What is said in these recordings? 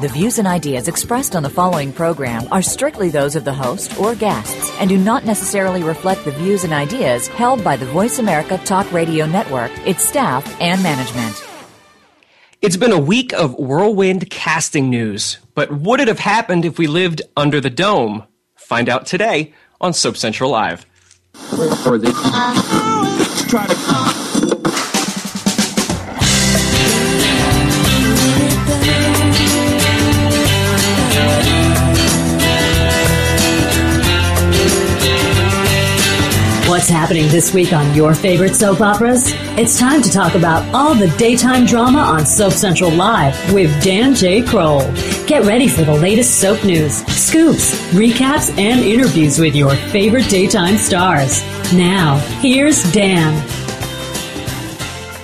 The views and ideas expressed on the following program are strictly those of the host or guests and do not necessarily reflect the views and ideas held by the Voice America Talk Radio Network, its staff, and management. It's been a week of whirlwind casting news, but would it have happened if we lived under the dome? Find out today on Soap Central Live. What's happening this week on your favorite soap operas? It's time to talk about all the daytime drama on Soap Central Live with Dan J. Kroll. Get ready for the latest soap news, scoops, recaps, and interviews with your favorite daytime stars. Now, here's Dan.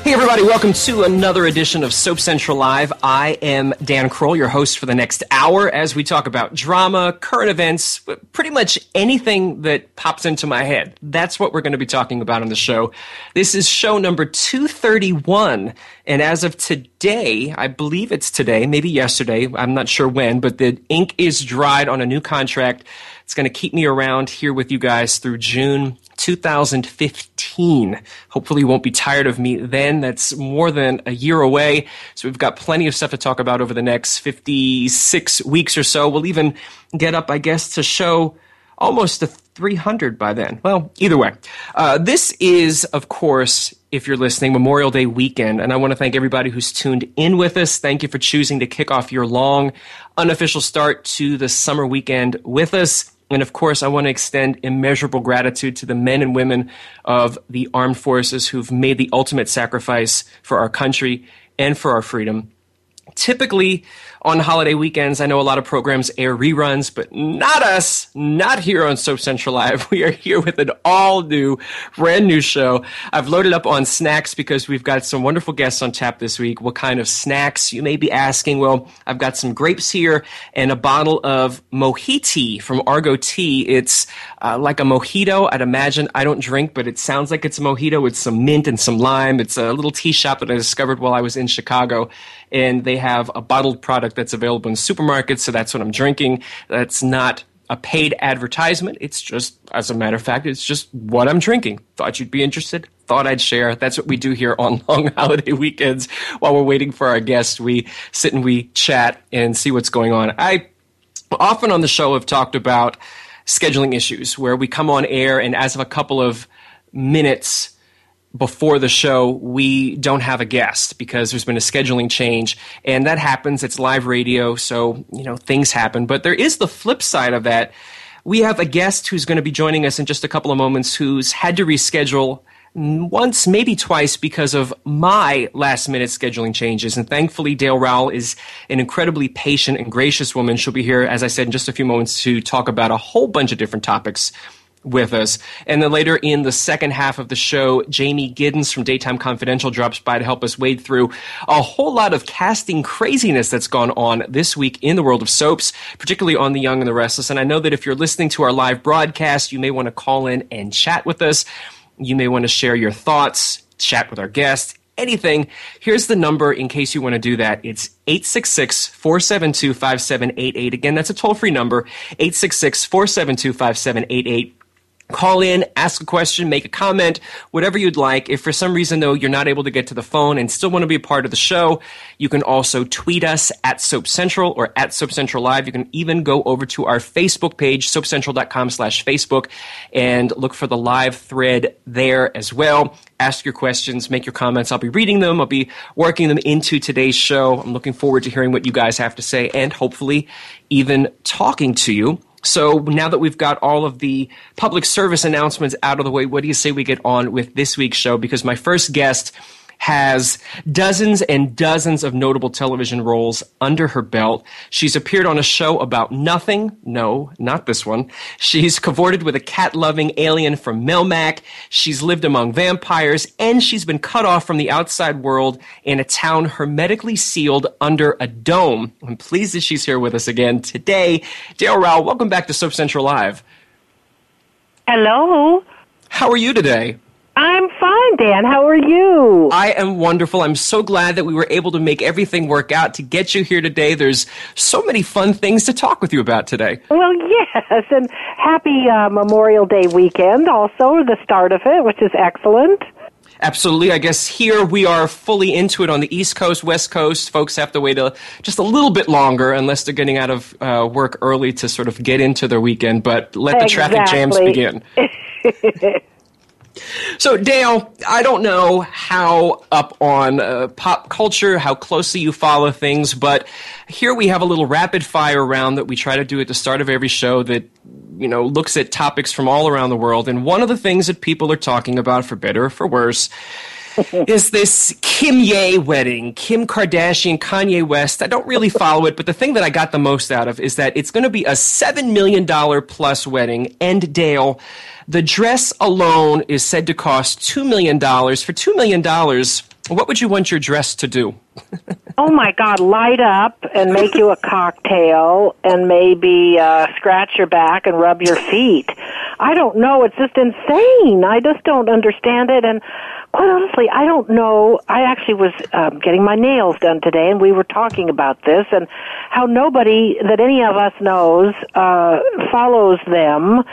Hey, everybody, welcome to another edition of Soap Central Live. I am Dan Kroll, your host for the next hour, as we talk about drama, current events, pretty much anything that pops into my head. That's what we're going to be talking about on the show. This is show number 231. And as of today, I believe it's today, maybe yesterday, I'm not sure when, but the ink is dried on a new contract. It's going to keep me around here with you guys through June 2015. Hopefully, you won't be tired of me then. That's more than a year away. So, we've got plenty of stuff to talk about over the next 56 weeks or so. We'll even get up, I guess, to show almost to 300 by then. Well, either way, uh, this is, of course, if you're listening, Memorial Day weekend. And I want to thank everybody who's tuned in with us. Thank you for choosing to kick off your long, unofficial start to the summer weekend with us. And of course, I want to extend immeasurable gratitude to the men and women of the armed forces who've made the ultimate sacrifice for our country and for our freedom. Typically, on holiday weekends, I know a lot of programs air reruns, but not us, not here on Soap Central Live. We are here with an all new, brand new show. I've loaded up on snacks because we've got some wonderful guests on tap this week. What kind of snacks you may be asking? Well, I've got some grapes here and a bottle of Mojitea from Argo Tea. It's uh, like a mojito. I'd imagine I don't drink, but it sounds like it's a mojito with some mint and some lime. It's a little tea shop that I discovered while I was in Chicago, and they have a bottled product that's available in supermarkets. So that's what I'm drinking. That's not a paid advertisement. It's just, as a matter of fact, it's just what I'm drinking. Thought you'd be interested. Thought I'd share. That's what we do here on long holiday weekends while we're waiting for our guests. We sit and we chat and see what's going on. I often on the show have talked about scheduling issues where we come on air and as of a couple of minutes before the show, we don't have a guest because there's been a scheduling change. And that happens. It's live radio. So, you know, things happen. But there is the flip side of that. We have a guest who's going to be joining us in just a couple of moments who's had to reschedule once, maybe twice, because of my last minute scheduling changes. And thankfully, Dale Raoul is an incredibly patient and gracious woman. She'll be here, as I said, in just a few moments to talk about a whole bunch of different topics with us. And then later in the second half of the show, Jamie Giddens from Daytime Confidential drops by to help us wade through a whole lot of casting craziness that's gone on this week in the world of soaps, particularly on The Young and the Restless. And I know that if you're listening to our live broadcast, you may want to call in and chat with us. You may want to share your thoughts, chat with our guests, anything, here's the number in case you want to do that. It's 866 472 5788. Again, that's a toll free number 866 472 5788 call in, ask a question, make a comment, whatever you'd like. If for some reason, though, you're not able to get to the phone and still want to be a part of the show, you can also tweet us at Soap Central or at Soap Central Live. You can even go over to our Facebook page, soapcentral.com slash Facebook, and look for the live thread there as well. Ask your questions, make your comments. I'll be reading them. I'll be working them into today's show. I'm looking forward to hearing what you guys have to say and hopefully even talking to you. So now that we've got all of the public service announcements out of the way, what do you say we get on with this week's show? Because my first guest has dozens and dozens of notable television roles under her belt. She's appeared on a show about nothing. No, not this one. She's cavorted with a cat loving alien from Melmac. She's lived among vampires and she's been cut off from the outside world in a town hermetically sealed under a dome. I'm pleased that she's here with us again today. Dale Raoul, welcome back to Soap Central Live. Hello. How are you today? I'm Dan. How are you? I am wonderful. I'm so glad that we were able to make everything work out to get you here today. There's so many fun things to talk with you about today. Well, yes, and happy uh, Memorial Day weekend also, the start of it, which is excellent. Absolutely. I guess here we are fully into it on the East Coast, West Coast. Folks have to wait a, just a little bit longer unless they're getting out of uh, work early to sort of get into their weekend. But let the exactly. traffic jams begin. So, Dale, I don't know how up on uh, pop culture, how closely you follow things, but here we have a little rapid fire round that we try to do at the start of every show that, you know, looks at topics from all around the world. And one of the things that people are talking about, for better or for worse, is this Kimye wedding, Kim Kardashian, Kanye West. I don't really follow it, but the thing that I got the most out of is that it's going to be a $7 million plus wedding. And Dale, the dress alone is said to cost $2 million. For $2 million, what would you want your dress to do? oh my God, light up and make you a cocktail and maybe uh, scratch your back and rub your feet. I don't know. It's just insane. I just don't understand it. And quite honestly, I don't know. I actually was um, getting my nails done today, and we were talking about this and how nobody that any of us knows uh, follows them.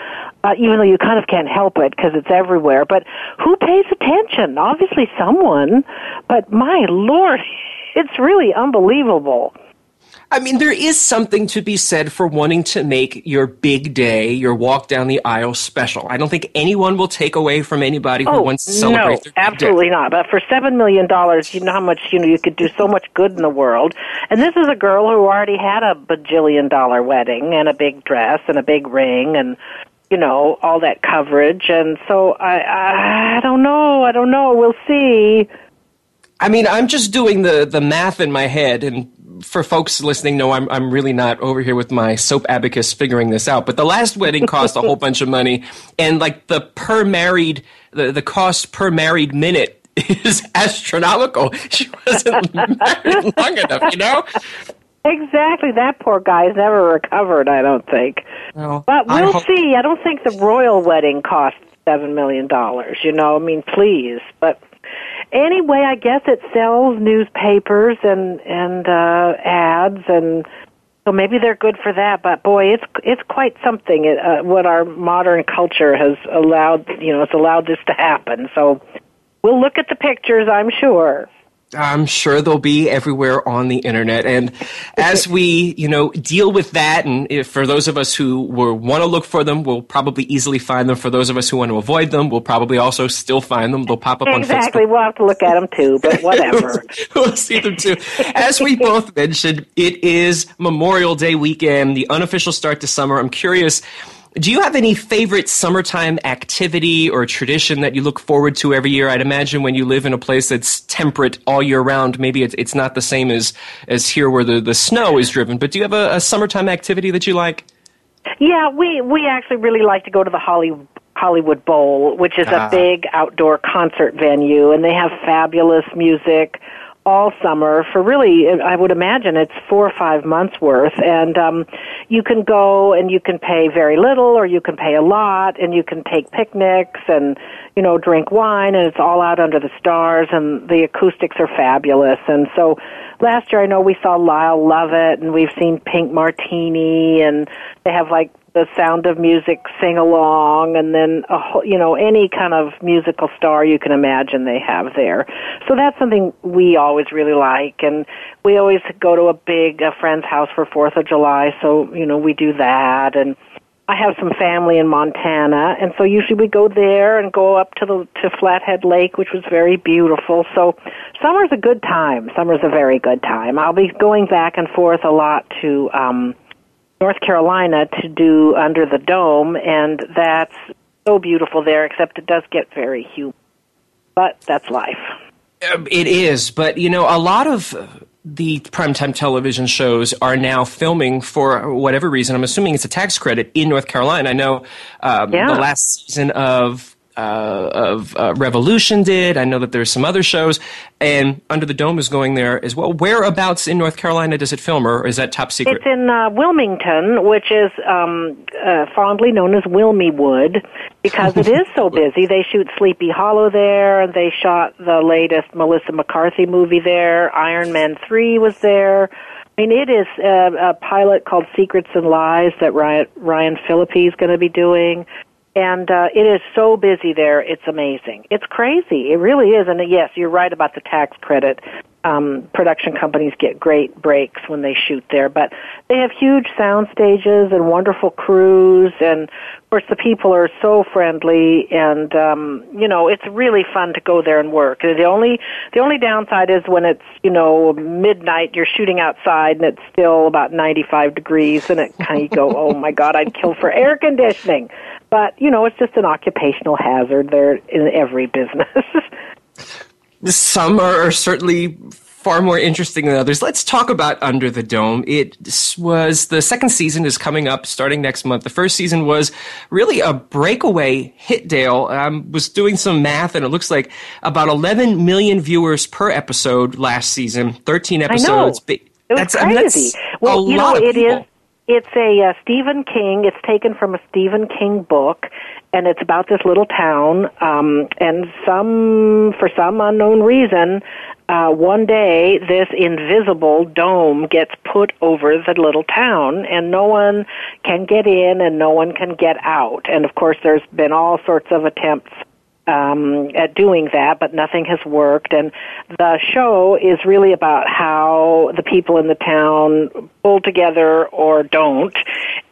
Uh, even though you kind of can't help it because it's everywhere, but who pays attention? Obviously, someone. But my lord, it's really unbelievable. I mean, there is something to be said for wanting to make your big day, your walk down the aisle special. I don't think anyone will take away from anybody who oh, wants to celebrate no, absolutely day. not. But for seven million dollars, you know how much you know you could do so much good in the world. And this is a girl who already had a bajillion dollar wedding and a big dress and a big ring and you know all that coverage. And so I I don't know. I don't know. We'll see. I mean, I'm just doing the, the math in my head, and for folks listening, no, I'm I'm really not over here with my soap abacus figuring this out. But the last wedding cost a whole bunch of money, and like the per married the the cost per married minute is astronomical. She wasn't married long enough, you know. Exactly. That poor guy's never recovered. I don't think. Well, but we'll hope- see. I don't think the royal wedding cost seven million dollars. You know, I mean, please. But anyway, I guess it sells newspapers and and uh, ads, and so maybe they're good for that. But boy, it's it's quite something. Uh, what our modern culture has allowed, you know, it's allowed this to happen. So we'll look at the pictures. I'm sure. I'm sure they'll be everywhere on the internet. And as we, you know, deal with that, and if for those of us who want to look for them, we'll probably easily find them. For those of us who want to avoid them, we'll probably also still find them. They'll pop up exactly. on Facebook. Exactly. We'll have to look at them too, but whatever. we'll see them too. As we both mentioned, it is Memorial Day weekend, the unofficial start to summer. I'm curious. Do you have any favorite summertime activity or tradition that you look forward to every year? I'd imagine when you live in a place that's temperate all year round, maybe it's, it's not the same as, as here where the, the snow is driven. But do you have a, a summertime activity that you like? Yeah, we we actually really like to go to the Holly, Hollywood Bowl, which is Ah. a big outdoor concert venue, and they have fabulous music all summer for really I would imagine it's four or five months worth. And um you can go and you can pay very little or you can pay a lot and you can take picnics and you know drink wine and it's all out under the stars and the acoustics are fabulous. And so last year I know we saw Lyle Lovett and we've seen Pink Martini and they have like the sound of music sing along and then a whole, you know any kind of musical star you can imagine they have there so that's something we always really like and we always go to a big a friend's house for fourth of july so you know we do that and I have some family in Montana, and so usually we go there and go up to the to Flathead Lake, which was very beautiful. So summer's a good time. Summer's a very good time. I'll be going back and forth a lot to um, North Carolina to do Under the Dome, and that's so beautiful there. Except it does get very humid, but that's life. Um, it is, but you know, a lot of the primetime television shows are now filming for whatever reason. I'm assuming it's a tax credit in North Carolina. I know um, yeah. the last season of uh, of uh, Revolution did. I know that there's some other shows, and Under the Dome is going there as well. Whereabouts in North Carolina does it film, or is that top secret? It's in uh, Wilmington, which is um, uh, fondly known as Wilmywood, because it is so busy. They shoot Sleepy Hollow there, and they shot the latest Melissa McCarthy movie there. Iron Man three was there. I mean, it is a, a pilot called Secrets and Lies that Ryan, Ryan Phillippe is going to be doing and uh, it is so busy there. It's amazing. It's crazy. It really is. And yes, you're right about the tax credit. Um, production companies get great breaks when they shoot there, but they have huge sound stages and wonderful crews, and of course the people are so friendly, and um, you know it's really fun to go there and work. The only the only downside is when it's you know midnight, you're shooting outside and it's still about 95 degrees, and it kind of go, oh my god, I'd kill for air conditioning. But, you know, it's just an occupational hazard there in every business. Some are certainly far more interesting than others. Let's talk about Under the Dome. It was the second season is coming up starting next month. The first season was really a breakaway hit, Dale. I um, was doing some math and it looks like about 11 million viewers per episode last season, 13 episodes. I know. It was that's, crazy. I mean, well, you know, it is it's a uh, Stephen King. It's taken from a Stephen King book, and it's about this little town. Um, and some, for some unknown reason, uh, one day this invisible dome gets put over the little town, and no one can get in, and no one can get out. And of course, there's been all sorts of attempts um, at doing that, but nothing has worked. And the show is really about how the people in the town pull together or don't,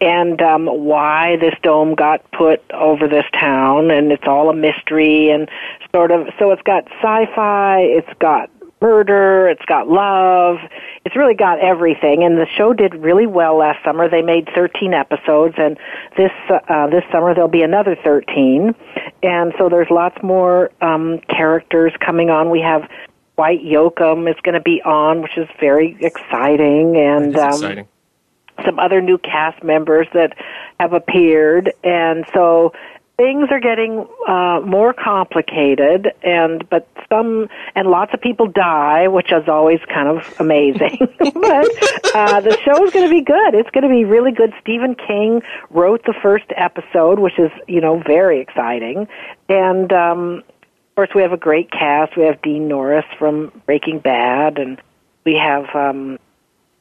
and um, why this dome got put over this town. And it's all a mystery and sort of. So it's got sci-fi. It's got murder, it's got love, it's really got everything. And the show did really well last summer. They made 13 episodes, and this uh, this summer there'll be another 13. And so there's lots more um, characters coming on. We have Dwight Yoakam is going to be on, which is very exciting, and um, exciting. some other new cast members that have appeared. And so things are getting uh, more complicated, and but some and lots of people die, which is always kind of amazing. but uh, the show is going to be good. It's going to be really good. Stephen King wrote the first episode, which is you know very exciting, and um, of course we have a great cast. We have Dean Norris from Breaking Bad, and we have um,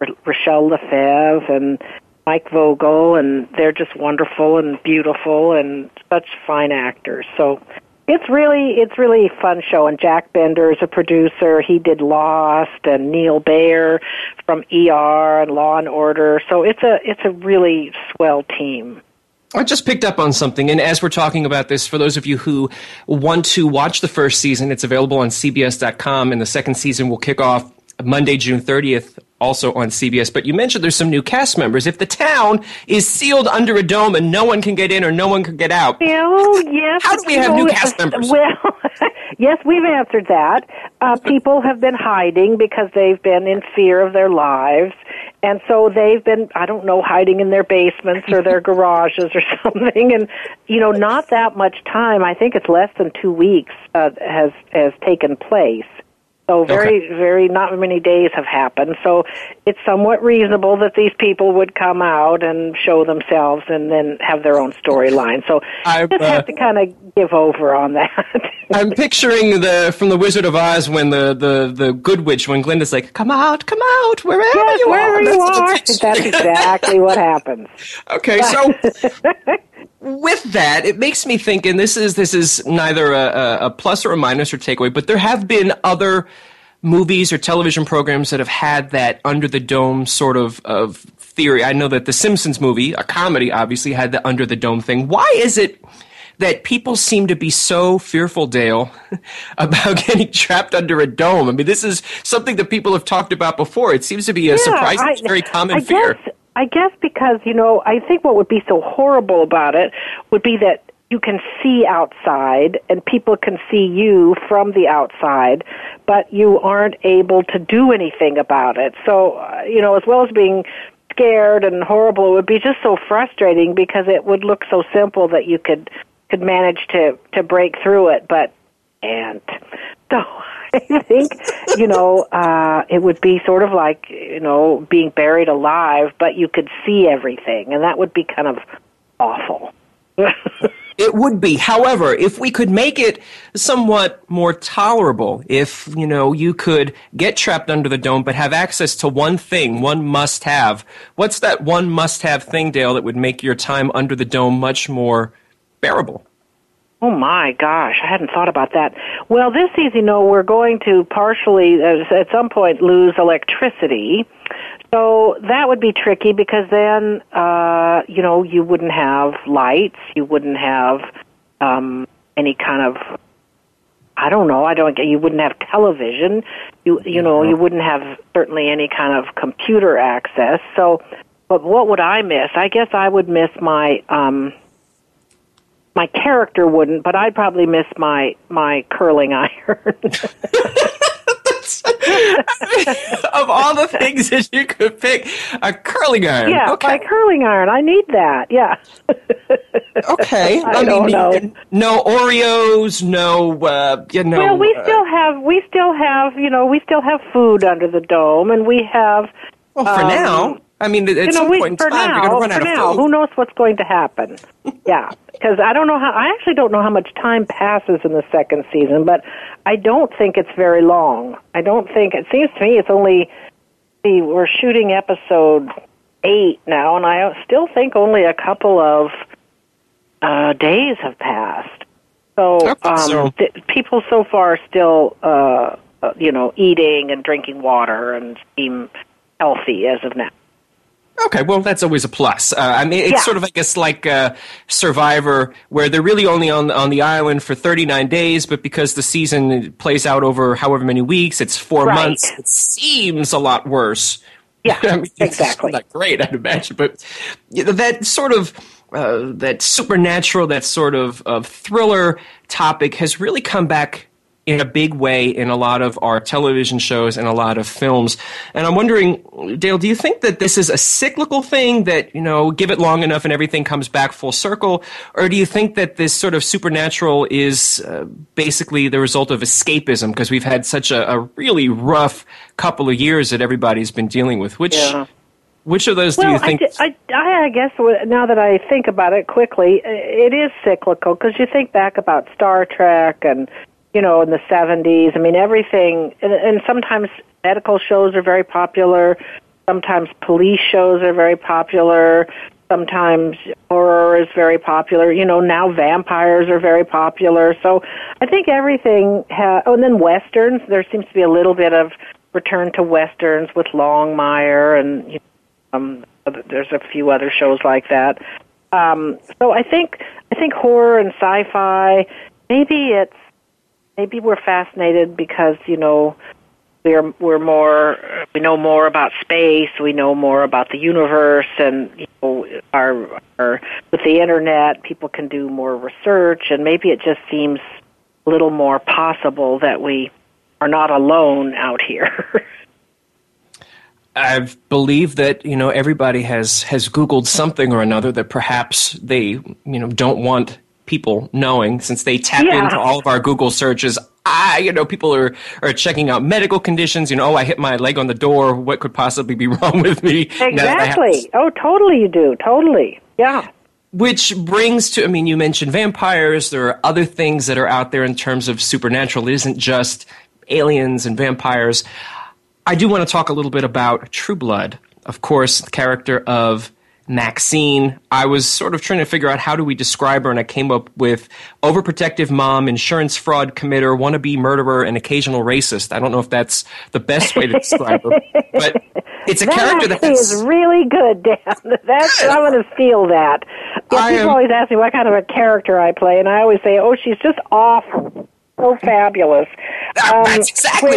R- Rachelle Lefevre and Mike Vogel, and they're just wonderful and beautiful and such fine actors. So it's really it's really a fun show. And Jack Bender is a producer. He did Lost and Neil Baer from ER and Law and Order. So it's a it's a really swell team. I just picked up on something, and as we're talking about this, for those of you who want to watch the first season, it's available on CBS.com, and the second season will kick off Monday, June 30th also on CBS. But you mentioned there's some new cast members. If the town is sealed under a dome and no one can get in or no one can get out, oh yes. How do we have new cast members? Well, yes, we've answered that. Uh, people have been hiding because they've been in fear of their lives. And so they've been, I don't know, hiding in their basements or their garages or something. And, you know, not that much time. I think it's less than two weeks uh, has, has taken place. So very, okay. very not many days have happened. So it's somewhat reasonable that these people would come out and show themselves and then have their own storyline. So I just uh, have to kind of give over on that. I'm picturing the from the Wizard of Oz when the, the, the good witch when Glinda's like, "Come out, come out, wherever yes, you wherever are." You are. That's exactly what happens. Okay, so with that, it makes me think, and this is this is neither a, a plus or a minus or takeaway, but there have been other movies or television programs that have had that under the dome sort of of theory. I know that the Simpsons movie, a comedy, obviously had the under the dome thing. Why is it? that people seem to be so fearful, Dale, about getting trapped under a dome. I mean, this is something that people have talked about before. It seems to be a yeah, surprising, very common I fear. Guess, I guess because, you know, I think what would be so horrible about it would be that you can see outside and people can see you from the outside, but you aren't able to do anything about it. So, uh, you know, as well as being scared and horrible, it would be just so frustrating because it would look so simple that you could could manage to to break through it, but and so I think you know uh, it would be sort of like you know being buried alive, but you could see everything, and that would be kind of awful. It would be. However, if we could make it somewhat more tolerable, if, you know, you could get trapped under the dome but have access to one thing, one must have, what's that one must have thing, Dale, that would make your time under the dome much more bearable? Oh my gosh, I hadn't thought about that. Well, this easy, no, we're going to partially, at some point, lose electricity. So that would be tricky because then, uh, you know, you wouldn't have lights, you wouldn't have um, any kind of, I don't know, I don't, get, you wouldn't have television, you you know, you wouldn't have certainly any kind of computer access. So, but what would I miss? I guess I would miss my. Um, my character wouldn't, but I'd probably miss my my curling iron. of all the things that you could pick, a curling iron. Yeah, okay. my curling iron. I need that. Yeah. okay. I, I don't mean, know. No Oreos. No. Uh, you know. Well, we uh, still have. We still have. You know, we still have food under the dome, and we have. well, for um, now. I mean, at you know, some we, point in for time, now, you're going to run out now, of food. who knows what's going to happen? yeah, because I don't know how. I actually don't know how much time passes in the second season, but I don't think it's very long. I don't think it seems to me it's only. See, we're shooting episode eight now, and I still think only a couple of uh, days have passed. So, um, so- th- people so far are still, uh, uh, you know, eating and drinking water and seem healthy as of now. Okay, well, that's always a plus. Uh, I mean, it's Yeah. sort of, I guess, like uh, Survivor, where they're really only on on the island for 39 days, but because the season plays out over however many weeks, it's four Right. months. It seems a lot worse. Yeah, I mean, it's exactly. not great, I'd imagine, but you know, that sort of uh, that supernatural, that sort of, of thriller topic has really come back in a big way in a lot of our television shows and a lot of films. And I'm wondering, Dale, do you think that this is a cyclical thing that, you know, give it long enough and everything comes back full circle? Or do you think that this sort of supernatural is uh, basically the result of escapism because we've had such a, a really rough couple of years that everybody's been dealing with? Which, Yeah. which of those do Well, you think? I, I, I guess now that I think about it quickly, it is cyclical because you think back about Star Trek and you know in the seventies. I mean, everything, and, and sometimes medical shows are very popular. Sometimes police shows are very popular. Sometimes horror is very popular. You know, now vampires are very popular. So I think everything. Ha- oh, and then westerns. There seems to be a little bit of return to westerns with Longmire and. You know, um, there's a few other shows like that. Um, so I think I think horror and sci-fi. Maybe it's maybe we're fascinated because you know we're we're more we know more about space. We know more about the universe, and you know our, our with the internet, people can do more research, and maybe it just seems a little more possible that we are not alone out here. I believe that you know everybody has has Googled something or another that perhaps they you know don't want people knowing since they tap Yeah. into all of our Google searches. I you know people are are checking out medical conditions. You know, oh, I hit my leg on the door. What could possibly be wrong with me? now that I have exactly. Oh, totally. You do. Totally. Yeah. which brings to, I mean, you mentioned vampires. There are other things that are out there in terms of supernatural. It isn't just aliens and vampires. I do want to talk a little bit about True Blood. Of course, the character of Maxine. I was sort of trying to figure out how do we describe her, and I came up with overprotective mom, insurance fraud committer, wannabe murderer, and occasional racist. I don't know if that's the best way to describe her, but it's a that character that is really good, Dan. That's I'm going to steal that. Yeah, people am- always ask me what kind of a character I play, and I always say, "Oh, she's just awful, so fabulous." Ah, that's exactly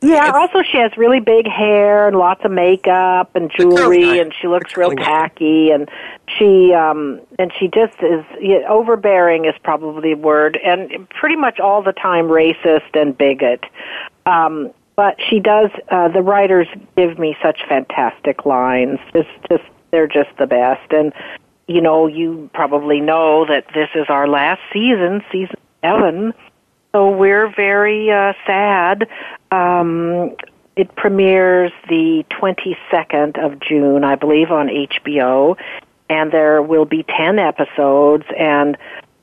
Yeah. Also, she has really big hair and lots of makeup and jewelry, and she looks real tacky. And she um, and she just is yeah, overbearing is probably the word, and pretty much all the time racist and bigot. Um, but she does. Uh, the writers give me such fantastic lines. Just, just they're just the best. And you know, you probably know that this is our last season, season seven. So we're very uh, sad. Um, it premieres the 22nd of June, I believe, on HBO, and there will be 10 episodes, and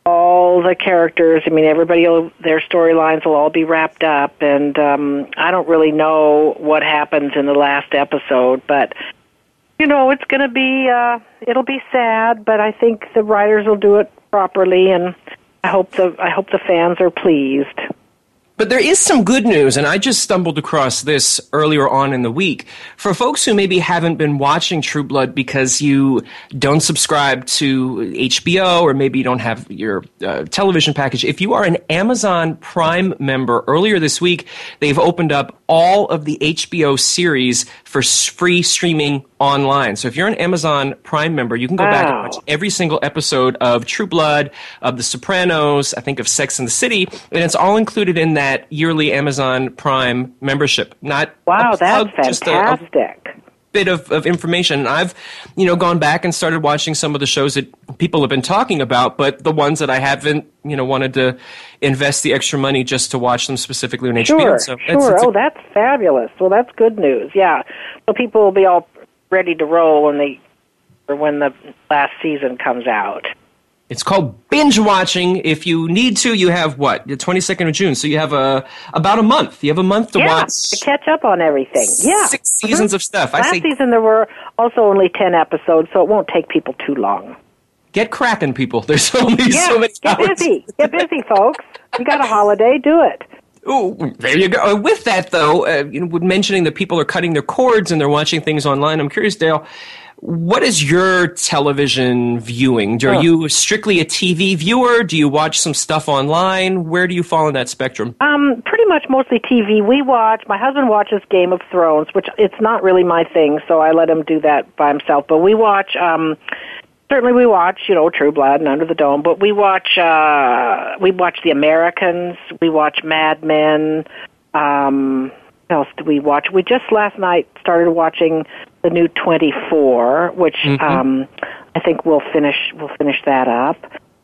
all the characters, I mean, everybody, will, their storylines will all be wrapped up, and um, I don't really know what happens in the last episode, but you know, it's going to be, uh, it'll be sad, but I think the writers will do it properly, and I hope the I hope the fans are pleased. But there is some good news, and I just stumbled across this earlier on in the week. For folks who maybe haven't been watching True Blood because you don't subscribe to HBO or maybe you don't have your uh, television package, if you are an Amazon Prime member, earlier this week they've opened up all of the HBO series for free streaming online. So if you're an Amazon Prime member, you can go wow. back and watch every single episode of True Blood, of The Sopranos, I think of Sex and the City, and it's all included in that yearly Amazon Prime membership. Not wow, that's fantastic. A, a bit of, of information. I've, you know, gone back and started watching some of the shows that people have been talking about, but the ones that I haven't, you know, wanted to invest the extra money just to watch them specifically on sure, HBO. So sure. It's, it's a, oh, that's fabulous. Well, that's good news. Yeah. So people will be all ready to roll when they, or when the last season comes out. It's called binge watching. If you need to, you have what the twenty second of June, so you have a about a month. You have a month to yeah, watch to catch up on everything. Yeah, 6 mm-hmm. seasons of stuff. Last I say, season there were also only ten episodes, so it won't take people too long. Get cracking, people. There's so many, yeah, so many. Get hours. busy. Get busy, folks. You got a holiday. Do it. Oh, there you go. Uh, with that, though, uh, you know, mentioning that people are cutting their cords and they're watching things online, I'm curious, Dale, what is your television viewing? Are you strictly a TV viewer? Do you watch some stuff online? Where do you fall in that spectrum? Um, pretty much mostly TV. We watch. My husband watches Game of Thrones, which it's not really my thing, so I let him do that by himself. But we watch. Um, certainly, we watch. You know, True Blood and Under the Dome. But we watch. Uh, we watch The Americans. We watch Mad Men. Um, what else do we watch? We just last night started watching the new 24, which mm-hmm. um, I think we'll finish. We'll finish that up.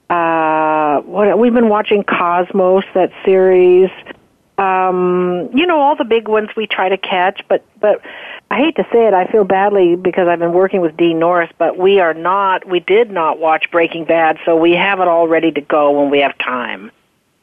Uh, what we've been watching Cosmos, that series. Um, you know, all the big ones we try to catch, but but I hate to say it, I feel badly because I've been working with Dean Norris, but we are not. We did not watch Breaking Bad, so we have it all ready to go when we have time.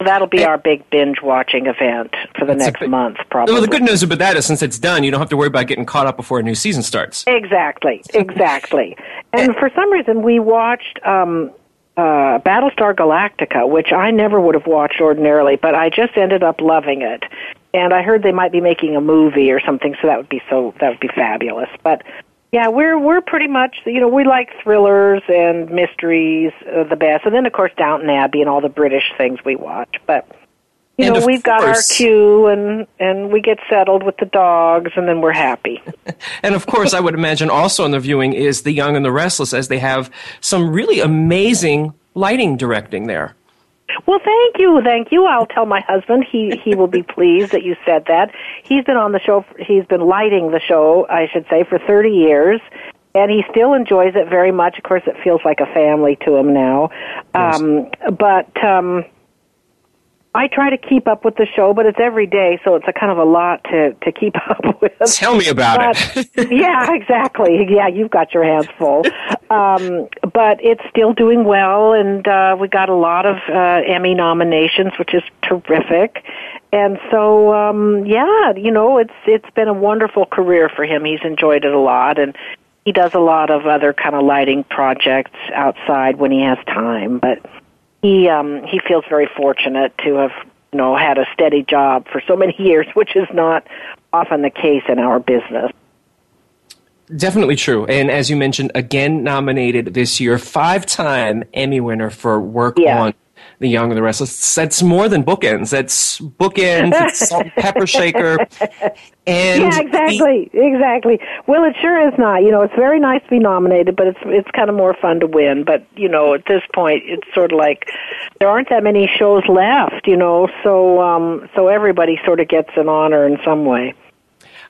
That'll be our big binge watching event for the next big, month, probably. Well, the good news about that is since it's done, you don't have to worry about getting caught up before a new season starts. Exactly, exactly. and for some reason, we watched um, uh, Battlestar Galactica, which I never would have watched ordinarily, but I just ended up loving it. And I heard they might be making a movie or something, so that would be so that would be fabulous. But yeah, we're we're pretty much you know we like thrillers and mysteries uh, the best, and then of course Downton Abbey and all the British things we watch. But you and know we've course, got our queue, and and we get settled with the dogs, and then we're happy. and of course, I would imagine also in the viewing is The Young and the Restless, as they have some really amazing lighting directing there. Well, thank you, thank you. I'll tell my husband. He he will be pleased that you said that. He's been on the show. He's been lighting the show, I should say, for thirty years, and he still enjoys it very much. Of course, it feels like a family to him now. Um, but um, I try to keep up with the show, but it's every day, so it's a kind of a lot to to keep up with. Tell me about but, it. yeah, exactly. Yeah, you've got your hands full. Um, but it's still doing well, and uh, we got a lot of uh, Emmy nominations, which is terrific. And so, um, yeah, you know, it's it's been a wonderful career for him. He's enjoyed it a lot, and he does a lot of other kind of lighting projects outside when he has time. But he um, he feels very fortunate to have you know had a steady job for so many years, which is not often the case in our business. Definitely true. And as you mentioned, again nominated this year, five time Emmy winner for work yeah. on The Young and the Restless. That's more than bookends. That's bookends. It's salt pepper shaker. And yeah, exactly, the, exactly. Well, it sure is not. You know, it's very nice to be nominated, but it's it's kind of more fun to win. But you know, at this point, it's sort of like there aren't that many shows left. You know, so um, so everybody sort of gets an honor in some way.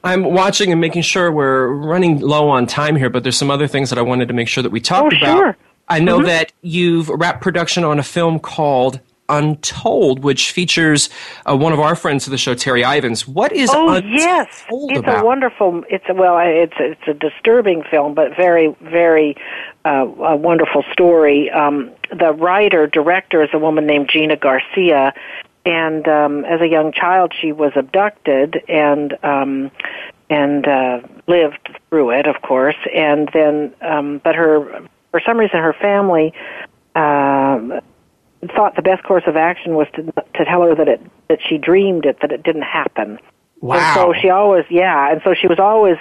I'm watching and making sure we're running low on time here, but there's some other things that I wanted to make sure that we talked oh, about. Sure. I know mm-hmm. that you've wrapped production on a film called Untold, which features uh, one of our friends of the show, Terri Ivens. What is oh Untold yes, it's about? a wonderful. It's a, well, it's a, it's a disturbing film, but very very uh, a wonderful story. Um, the writer director is a woman named Gina Garcia, and um, as a young child, she was abducted and um, and uh, lived through it, of course. And then, um, but her for some reason, her family. Uh, thought the best course of action was to to tell her that it that she dreamed it that it didn't happen. Wow. And so she always yeah, and so she was always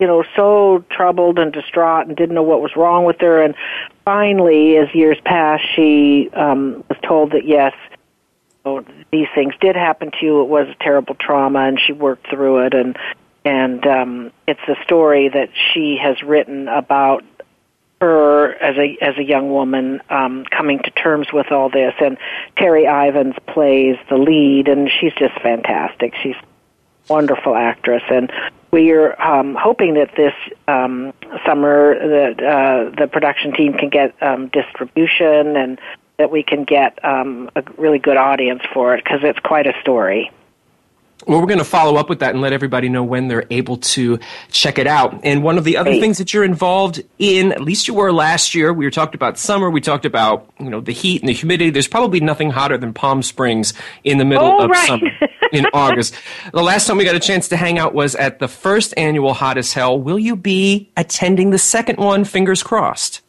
you know so troubled and distraught and didn't know what was wrong with her and finally as years passed she um was told that yes oh, these things did happen to you it was a terrible trauma and she worked through it and and um it's a story that she has written about her as a as a young woman um, coming to terms with all this. And Terri Ivens plays the lead, and she's just fantastic. She's a wonderful actress, and we're um, hoping that this um, summer that uh, the production team can get um, distribution and that we can get um, a really good audience for it because it's quite a story. Well, we're going to follow up with that and let everybody know when they're able to check it out. And one of the other things that you're involved in, at least you were last year, we were talked about summer, we talked about, you know, the heat and the humidity. There's probably nothing hotter than Palm Springs in the middle oh, of right. summer in August. The last time we got a chance to hang out was at the first annual Hot as Hell. Will you be attending the second one? Fingers crossed.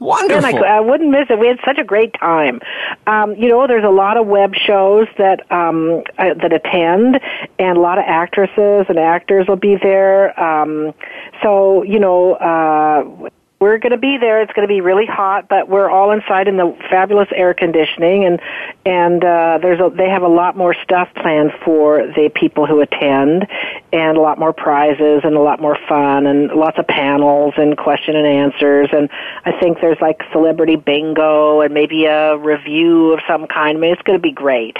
Wonderful. And I, I wouldn't miss it. We had such a great time. Um, you know, there's a lot of web shows that um, uh, that attend, and a lot of actresses and actors will be there. Um, so you know, uh, we're going to be there. It's going to be really hot, but we're all inside in the fabulous air conditioning, and and uh, there's a, they have a lot more stuff planned for the people who attend, and a lot more prizes and a lot more fun and lots of panels and question and answers, and I think there's like celebrity bingo and maybe a review of some kind. I mean, it's going to be great.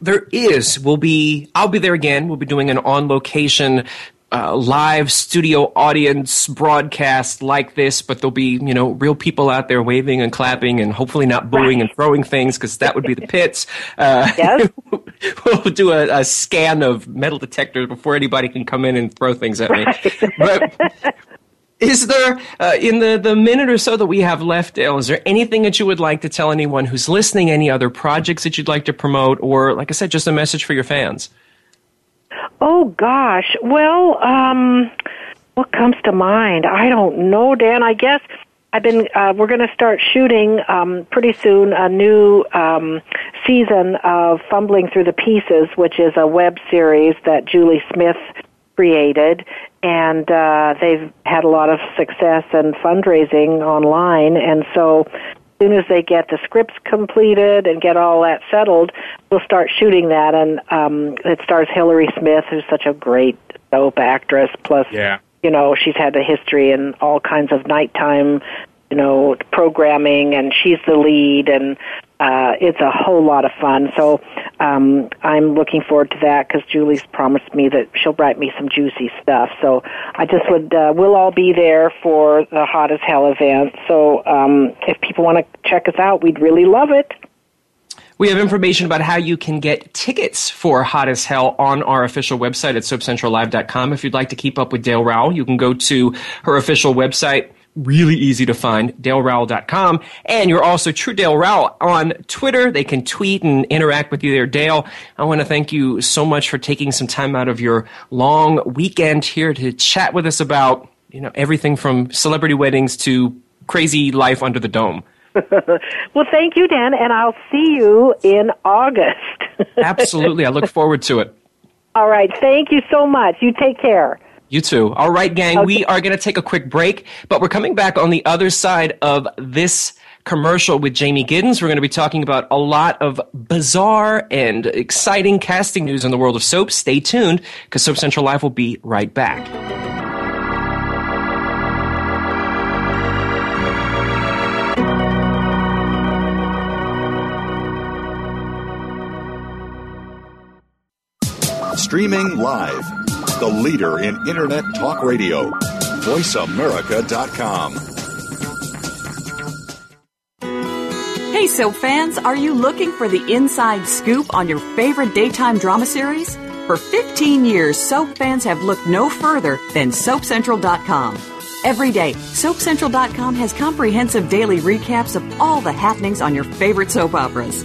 There is. We'll be. I'll be there again. We'll be doing an on location uh, live studio audience broadcast like this, but there'll be you know real people out there waving and clapping and hopefully not booing and throwing things because that would be the pits. Uh, yes. we'll do a, a, scan of metal detectors before anybody can come in and throw things at me. Right. but is there uh, in the the minute or so that we have left, Dale? Is there anything that you would like to tell anyone who's listening? Any other projects that you'd like to promote, or like I said, just a message for your fans? Oh gosh. Well, um, what comes to mind? I don't know, Dan. I guess I've been. Uh, we're going to start shooting um, pretty soon a new um, season of Fumbling Through the Pieces, which is a web series that Julie Smith created, and uh, they've had a lot of success and fundraising online, and so soon as they get the scripts completed and get all that settled, we'll start shooting that. And um, it stars Hillary Smith, who's such a great soap actress. Plus, yeah. you know, she's had a history in all kinds of nighttime, you know, programming, and she's the lead. And uh, it's a whole lot of fun. So um, I'm looking forward to that because Julie's promised me that she'll write me some juicy stuff. So I just would, uh, we'll all be there for the Hot as Hell event. So um, if people want to check us out, we'd really love it. We have information about how you can get tickets for Hot as Hell on our official website at soapcentrallive.com. If you'd like to keep up with Dale Raoul, you can go to her official website, really easy to find, daleraoul.com. And you're also True Dale Raoul on Twitter. They can tweet and interact with you there. Dale, I want to thank you so much for taking some time out of your long weekend here to chat with us about, you know, everything from celebrity weddings to crazy life under the dome. well, thank you, Dan, and I'll see you in August. Absolutely. I look forward to it. All right. Thank you so much. You take care. You too. All right, gang. Okay. We are going to take a quick break, but we're coming back on the other side of this commercial with Jamie Giddens. We're going to be talking about a lot of bizarre and exciting casting news in the world of soap. Stay tuned because Soap Central Live will be right back. Streaming live, the leader in Internet talk radio, voiceamerica.com. Hey, soap fans, are you looking for the inside scoop on your favorite daytime drama series? For 15 years, soap fans have looked no further than SoapCentral.com. Every day, SoapCentral.com has comprehensive daily recaps of all the happenings on your favorite soap operas.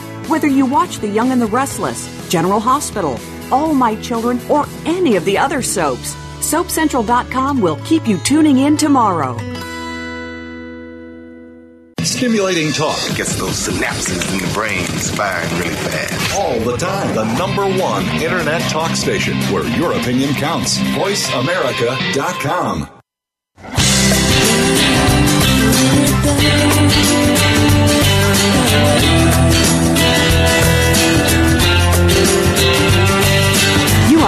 Whether you watch The Young and the Restless, General Hospital, All My Children, or any of the other soaps, SoapCentral.com will keep you tuning in tomorrow. Stimulating talk it gets those synapses in the brain firing really fast. all the time. The number one Internet talk station where your opinion counts. VoiceAmerica.com. You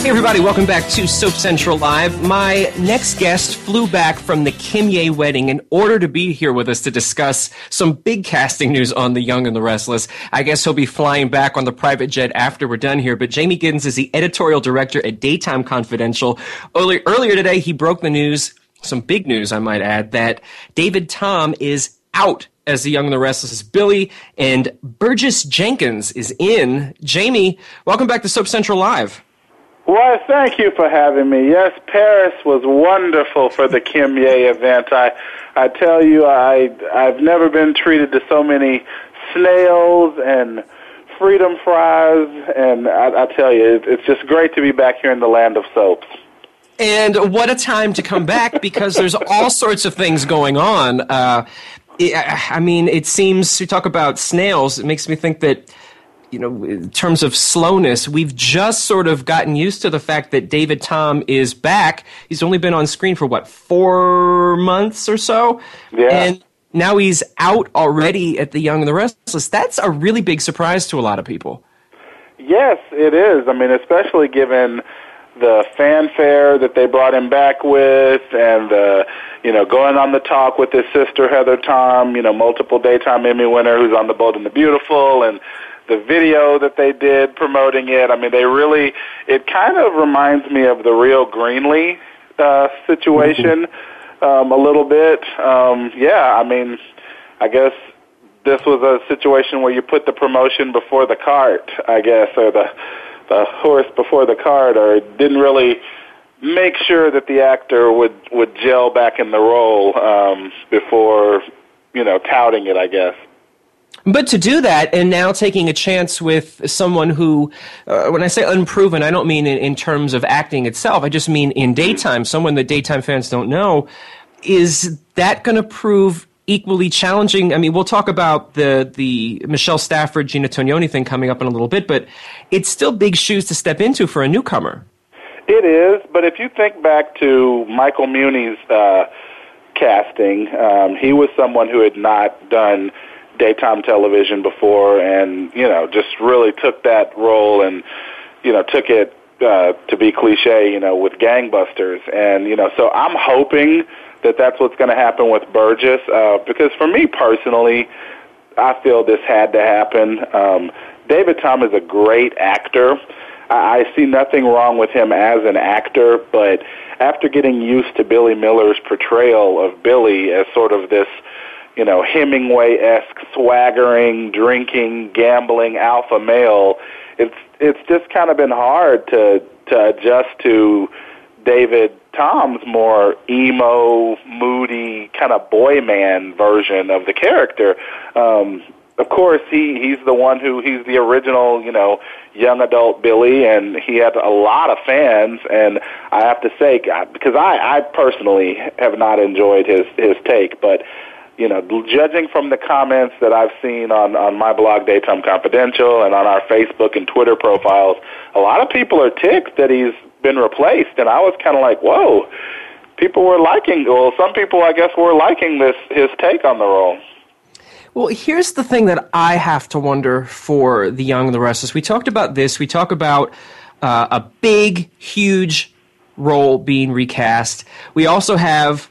Hey, everybody, welcome back to Soap Central Live. My next guest flew back from the Kimye wedding in order to be here with us to discuss some big casting news on The Young and the Restless. I guess he'll be flying back on the private jet after we're done here, but Jamie Giddens is the editorial director at Daytime Confidential. Earlier, earlier today, he broke the news, some big news, I might add, that David Tom is out as The Young and the Restless is Billy, and Burgess Jenkins is in. Jamie, welcome back to Soap Central Live. Why, thank you for having me. Yes, Paris was wonderful for the Kimye event. I, I tell you, I, I've never been treated to so many snails and freedom fries, and I, I tell you, it, it's just great to be back here in the land of soaps. And what a time to come back because there's all sorts of things going on. Uh, I mean, it seems we talk about snails. It makes me think that, you know, in terms of slowness, we've just sort of gotten used to the fact that David Tom is back. He's only been on screen for what four months or so, Yeah. and now he's out already at The Young and the Restless. That's a really big surprise to a lot of people. Yes, it is. I mean, especially given the fanfare that they brought him back with, and uh, you know, going on the talk with his sister Heather Tom, you know, multiple daytime Emmy winner who's on the Bold and the Beautiful, and the video that they did promoting it. I mean, they really. It kind of reminds me of the real Greenlee uh, situation um, a little bit. Um, yeah, I mean, I guess this was a situation where you put the promotion before the cart, I guess, or the the horse before the cart, or didn't really make sure that the actor would would gel back in the role um, before you know touting it. I guess. But to do that, and now taking a chance with someone who, uh, when I say unproven, I don't mean in, in terms of acting itself. I just mean in daytime, someone that daytime fans don't know. Is that going to prove equally challenging? I mean, we'll talk about the the Michelle Stafford, Gina Tognoni thing coming up in a little bit, but it's still big shoes to step into for a newcomer. It is, but if you think back to Michael Muhney's uh, casting, um, he was someone who had not done daytime television before, and you know, just really took that role and you know took it uh, to be cliche, you know, with gangbusters, and you know, so I'm hoping that that's what's going to happen with Burgess, uh, because for me personally, I feel this had to happen. Um, David Tom is a great actor. I, I see nothing wrong with him as an actor, but after getting used to Billy Miller's portrayal of Billy as sort of this, you know, Hemingway-esque swaggering, drinking, gambling alpha male, it's it's just kind of been hard to to adjust to David Tom's more emo, moody, kind of boy man version of the character. Um, of course, he he's the one who he's the original, you know, young adult Billy, and he had a lot of fans. And I have to say, because I I personally have not enjoyed his his take, but you know, judging from the comments that I've seen on on my blog Daytime Confidential and on our Facebook and Twitter profiles, a lot of people are ticked that he's been replaced, and I was kind of like, whoa. People were liking, well, some people, I guess, were liking this his take on the role. Well, here's the thing that I have to wonder for the young and the restless. We talked about this. We talk about uh, a big, huge role being recast. We also have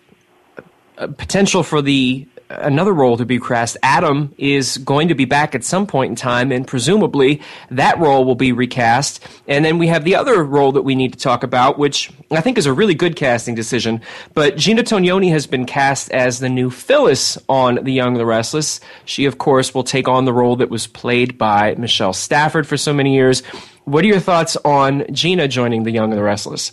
potential for the another role to be cast. Adam is going to be back at some point in time, and presumably that role will be recast. And then we have the other role that we need to talk about, which I think is a really good casting decision. But Gina Tognoni has been cast as the new Phyllis on The Young and the Restless. She, of course, will take on the role that was played by Michelle Stafford for so many years. What are your thoughts on Gina joining The Young and the Restless?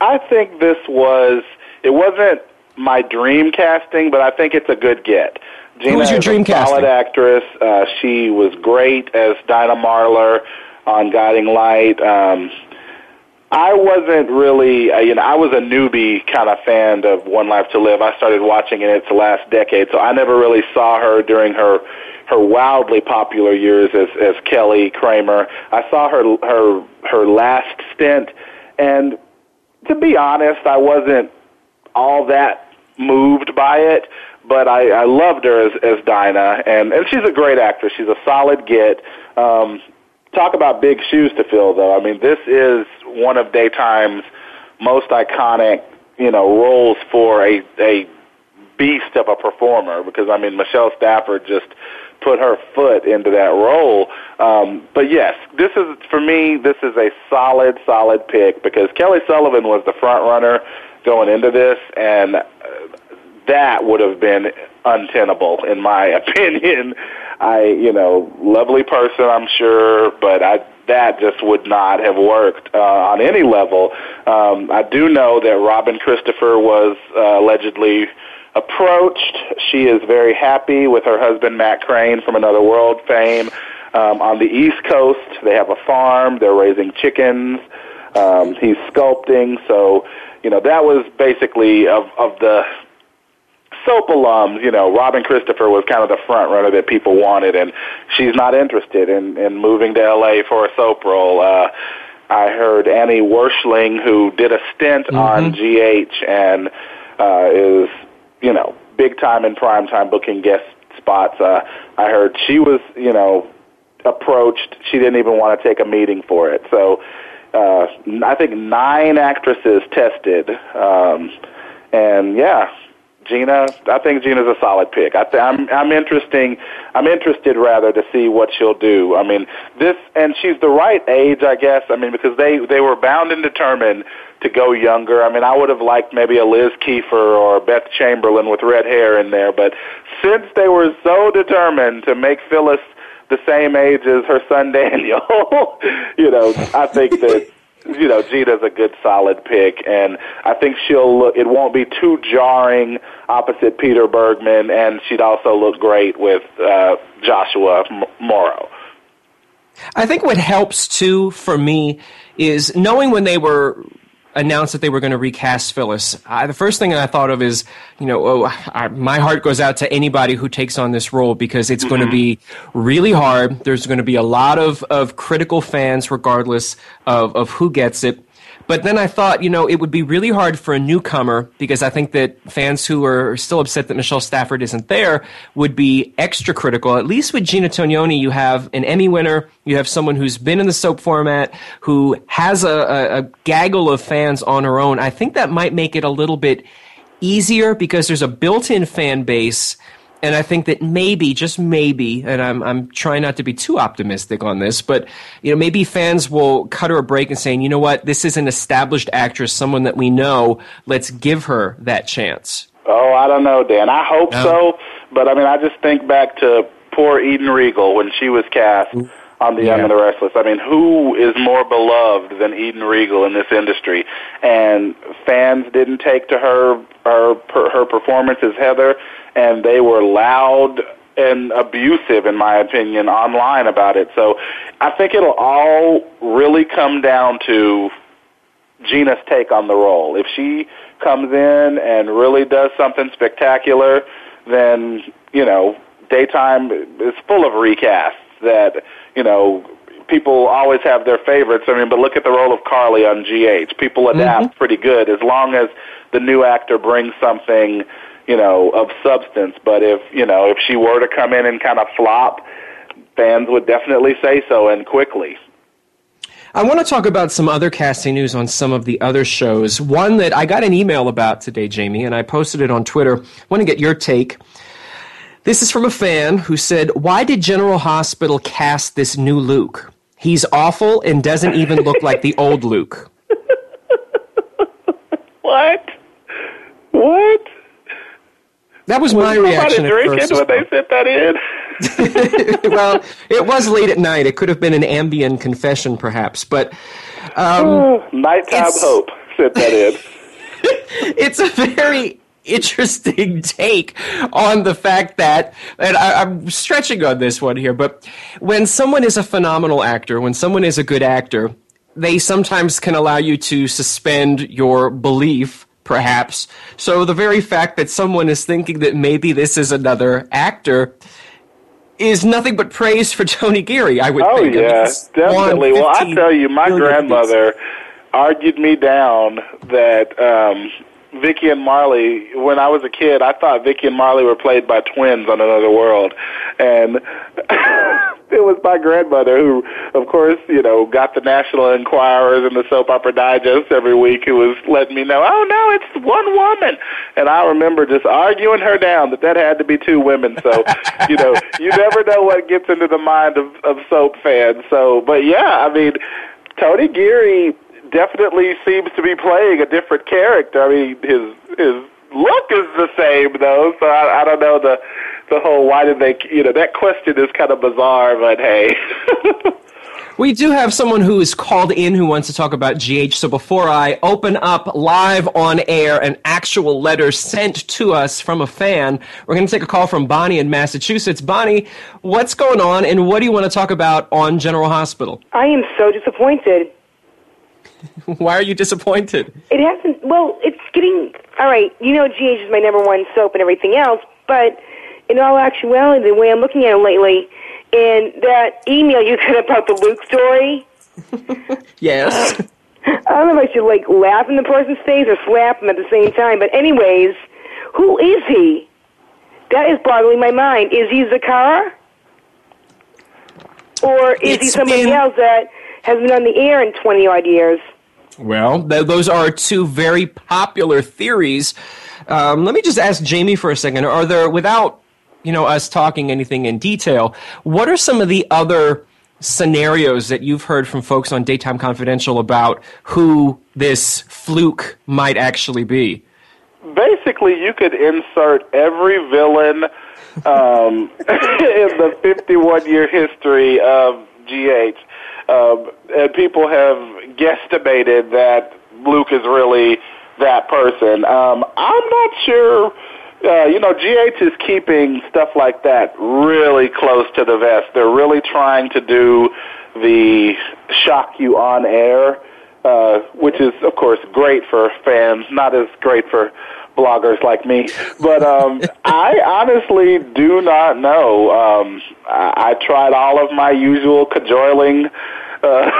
I think this was, it wasn't my dream casting, but I think it's a good get. Gina Who was your dream a solid actress. Uh, she was great as Dinah Marler on Guiding Light. Um, I wasn't really, uh, you know, I was a newbie kind of fan of One Life to Live. I started watching in its last decade, so I never really saw her during her her wildly popular years as as Kelly Cramer. I saw her her her last stint, and to be honest, I wasn't all that moved by it, but I, I loved her as, as Dinah, and, and she's a great actress. She's a solid get. Um, talk about big shoes to fill, though. I mean, this is one of daytime's most iconic, you know, roles for a a beast of a performer. Because I mean, Michelle Stafford just put her foot into that role. Um, but yes, this is for me. This is a solid, solid pick because Kelly Sullivan was the front runner going into this, and uh, that would have been untenable in my opinion. I, you know, lovely person, I'm sure, but I that just would not have worked uh, on any level. Um, I do know that Robin Christopher was uh, allegedly approached. She is very happy with her husband Matt Crane from Another World fame. Um, on the East Coast, they have a farm. They're raising chickens. Um, he's sculpting, so you know, that was basically of, of the soap alums, you know, Robin Christopher was kind of the front runner that people wanted, and she's not interested in, in moving to LA for a soap role. Uh, I heard Annie Wersching, who did a stint mm-hmm. on GH and uh, is, you know, big time in prime time booking guest spots. Uh, I heard she was, you know, approached. She didn't even want to take a meeting for it. So uh, I think nine actresses tested, um, and yeah, Gina. I think Gina's a solid pick. I th- I'm I'm interesting. I'm interested rather to see what she'll do. I mean, this and she's the right age, I guess. I mean, because they they were bound and determined to go younger. I mean, I would have liked maybe a Liz Keifer or Beth Chamberlin with red hair in there, but since they were so determined to make Phyllis the same age as her son Daniel. you know, I think that you know Gina's a good solid pick, and I think she'll look. It won't be too jarring opposite Peter Bergman, and she'd also look great with uh, Joshua Morrow. I think what helps too for me is knowing when they were announced that they were going to recast Phyllis, I, the first thing I thought of is, you know, oh, I, my heart goes out to anybody who takes on this role because it's mm-hmm. going to be really hard. There's going to be a lot of, of critical fans, regardless of, of who gets it. But then I thought, you know, it would be really hard for a newcomer because I think that fans who are still upset that Michelle Stafford isn't there would be extra critical. At least with Gina Tognoni, you have an Emmy winner, you have someone who's been in the soap format, who has a, a, a gaggle of fans on her own. I think that might make it a little bit easier because there's a built-in fan base and I think that maybe, just maybe, and I'm I'm trying not to be too optimistic on this, but you know, maybe fans will cut her a break and saying, you know what, this is an established actress, someone that we know. Let's give her that chance. Oh, I don't know, Dan. I hope No. so, but I mean, I just think back to poor Eden Riegel when she was cast mm. On The Young Yeah. and the Restless. I mean, who is more beloved than Eden Riegel in this industry? And fans didn't take to her her her performance as Heather, and they were loud and abusive, in my opinion, online about it. So I think it'll all really come down to Gina's take on the role. If she comes in and really does something spectacular, then, you know, daytime is full of recasts that, you know, people always have their favorites. I mean, but look at the role of Carly on GH. People mm-hmm. adapt pretty good as long as the new actor brings something, you know, of substance. But if, you know, if she were to come in and kind of flop, fans would definitely say so and quickly. I want to talk about some other casting news on some of the other shows. One that I got an email about today, Jamie, and I posted it on Twitter. I want to get your take. This is from a fan who said, Why did General Hospital cast this new Luke? He's awful and doesn't even look like the old Luke. What? What? That was my Somebody reaction at drinking first. when they sent that in. well, it was late at night. It could have been an Ambien confession, perhaps. But um, Nighttime It's- Hope sent that in. it's a very interesting take on the fact that, and I, I'm stretching on this one here, but when someone is a phenomenal actor, when someone is a good actor, they sometimes can allow you to suspend your belief, perhaps. So the very fact that someone is thinking that maybe this is another actor is nothing but praise for Tony Geary, I would Oh think. Yeah, definitely. Well, I tell you, my grandmother argued me down that um Vicky and Marley. When I was a kid, I thought Vicky and Marley were played by twins on another world, and it was my grandmother who, of course, you know, got the National Enquirers and the Soap Opera Digest every week, who was letting me know, oh no, it's one woman, and I remember just arguing her down that that had to be two women. So, you know, you never know what gets into the mind of, of soap fans. So, but yeah, I mean, Tony Geary definitely seems to be playing a different character. I mean, his his look is the same though, so I, I don't know the the whole why did they you know that question is kind of bizarre, but hey. We do have someone who is called in who wants to talk about GH. So before I open up live on air an actual letter sent to us from a fan, we're going to take a call from Bonnie in Massachusetts. Bonnie, what's going on and what do you want to talk about on General Hospital? I am so disappointed. Why are you disappointed? It hasn't. Well, it's getting all right. You know, GH is my number one soap and everything else. But in all actuality, the way I'm looking at it lately, and that email you got about the Luke story, Yes. I don't know if I should like laugh in the person's face or slap him at the same time. But anyways, who is he? That is boggling my mind. Is he Zacchara? Or is he somebody been- else that has been on the air in 20 odd years? Well, th- those are two very popular theories. Um, let me just ask Jamie for a second. Are there, without you know us talking anything in detail, what are some of the other scenarios that you've heard from folks on Daytime Confidential about who this fluke might actually be? Basically, you could insert every villain um, in the 51 year history of GH. Um, and people have guesstimated that Luke is really that person. Um, I'm not sure. Uh, you know, GH is keeping stuff like that really close to the vest. They're really trying to do the shock you on air, uh, which is, of course, great for fans, not as great for bloggers like me. But um, I honestly do not know. Um, I, I tried all of my usual cajoling. Uh,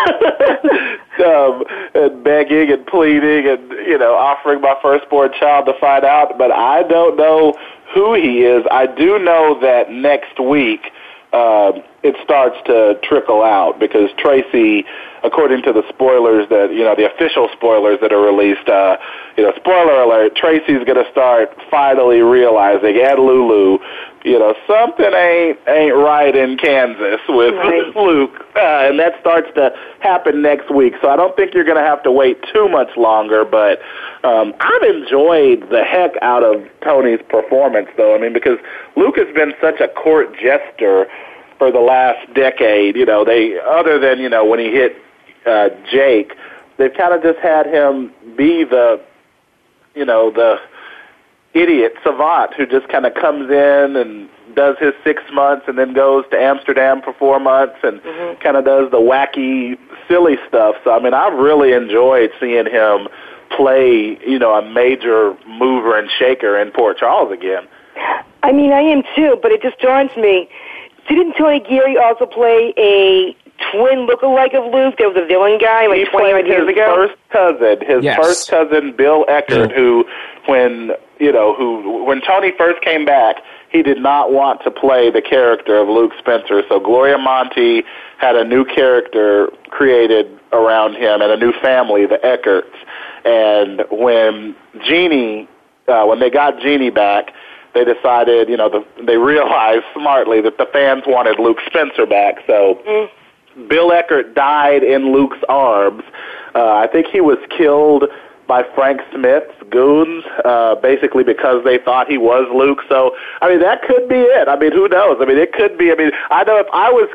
um, and begging and pleading and you know offering my firstborn child to find out, but I don't know who he is. I do know that next week uh, it starts to trickle out because Tracy, according to the spoilers that you know, the official spoilers that are released, uh, you know, spoiler alert, Tracy's going to start finally realizing, and Lulu, you know, something ain't ain't right in Kansas with Right. Luke, uh, and that starts to happen next week. So I don't think you're going to have to wait too much longer. But um, I've enjoyed the heck out of Tony's performance, though. I mean, because Luke has been such a court jester for the last decade. You know, they other than you know when he hit uh, Jake, they've kind of just had him be the, you know, the idiot savant who just kind of comes in and does his six months and then goes to Amsterdam for four months and mm-hmm. kind of does the wacky, silly stuff. So I mean, I've really enjoyed seeing him play, you know, a major mover and shaker in Port Charles again. I mean, I am too, but it just dawns me. Didn't Tony Geary also play a twin look-alike of Luke? There was a villain guy like he 20 played years his ago. first cousin, his Yes. first cousin Bill Eckert, who, when you know, who when Tony first came back, he did not want to play the character of Luke Spencer. So Gloria Monty had a new character created around him and a new family, the Eckerts. And when Genie, uh, when they got Genie back, they decided, you know, the, they realized smartly that the fans wanted Luke Spencer back. So. Bill Eckert died in Luke's arms. Uh, I think he was killed by Frank Smith's goons, uh, basically because they thought he was Luke. So, I mean, that could be it. I mean, who knows? I mean, it could be. I mean, I know if I was,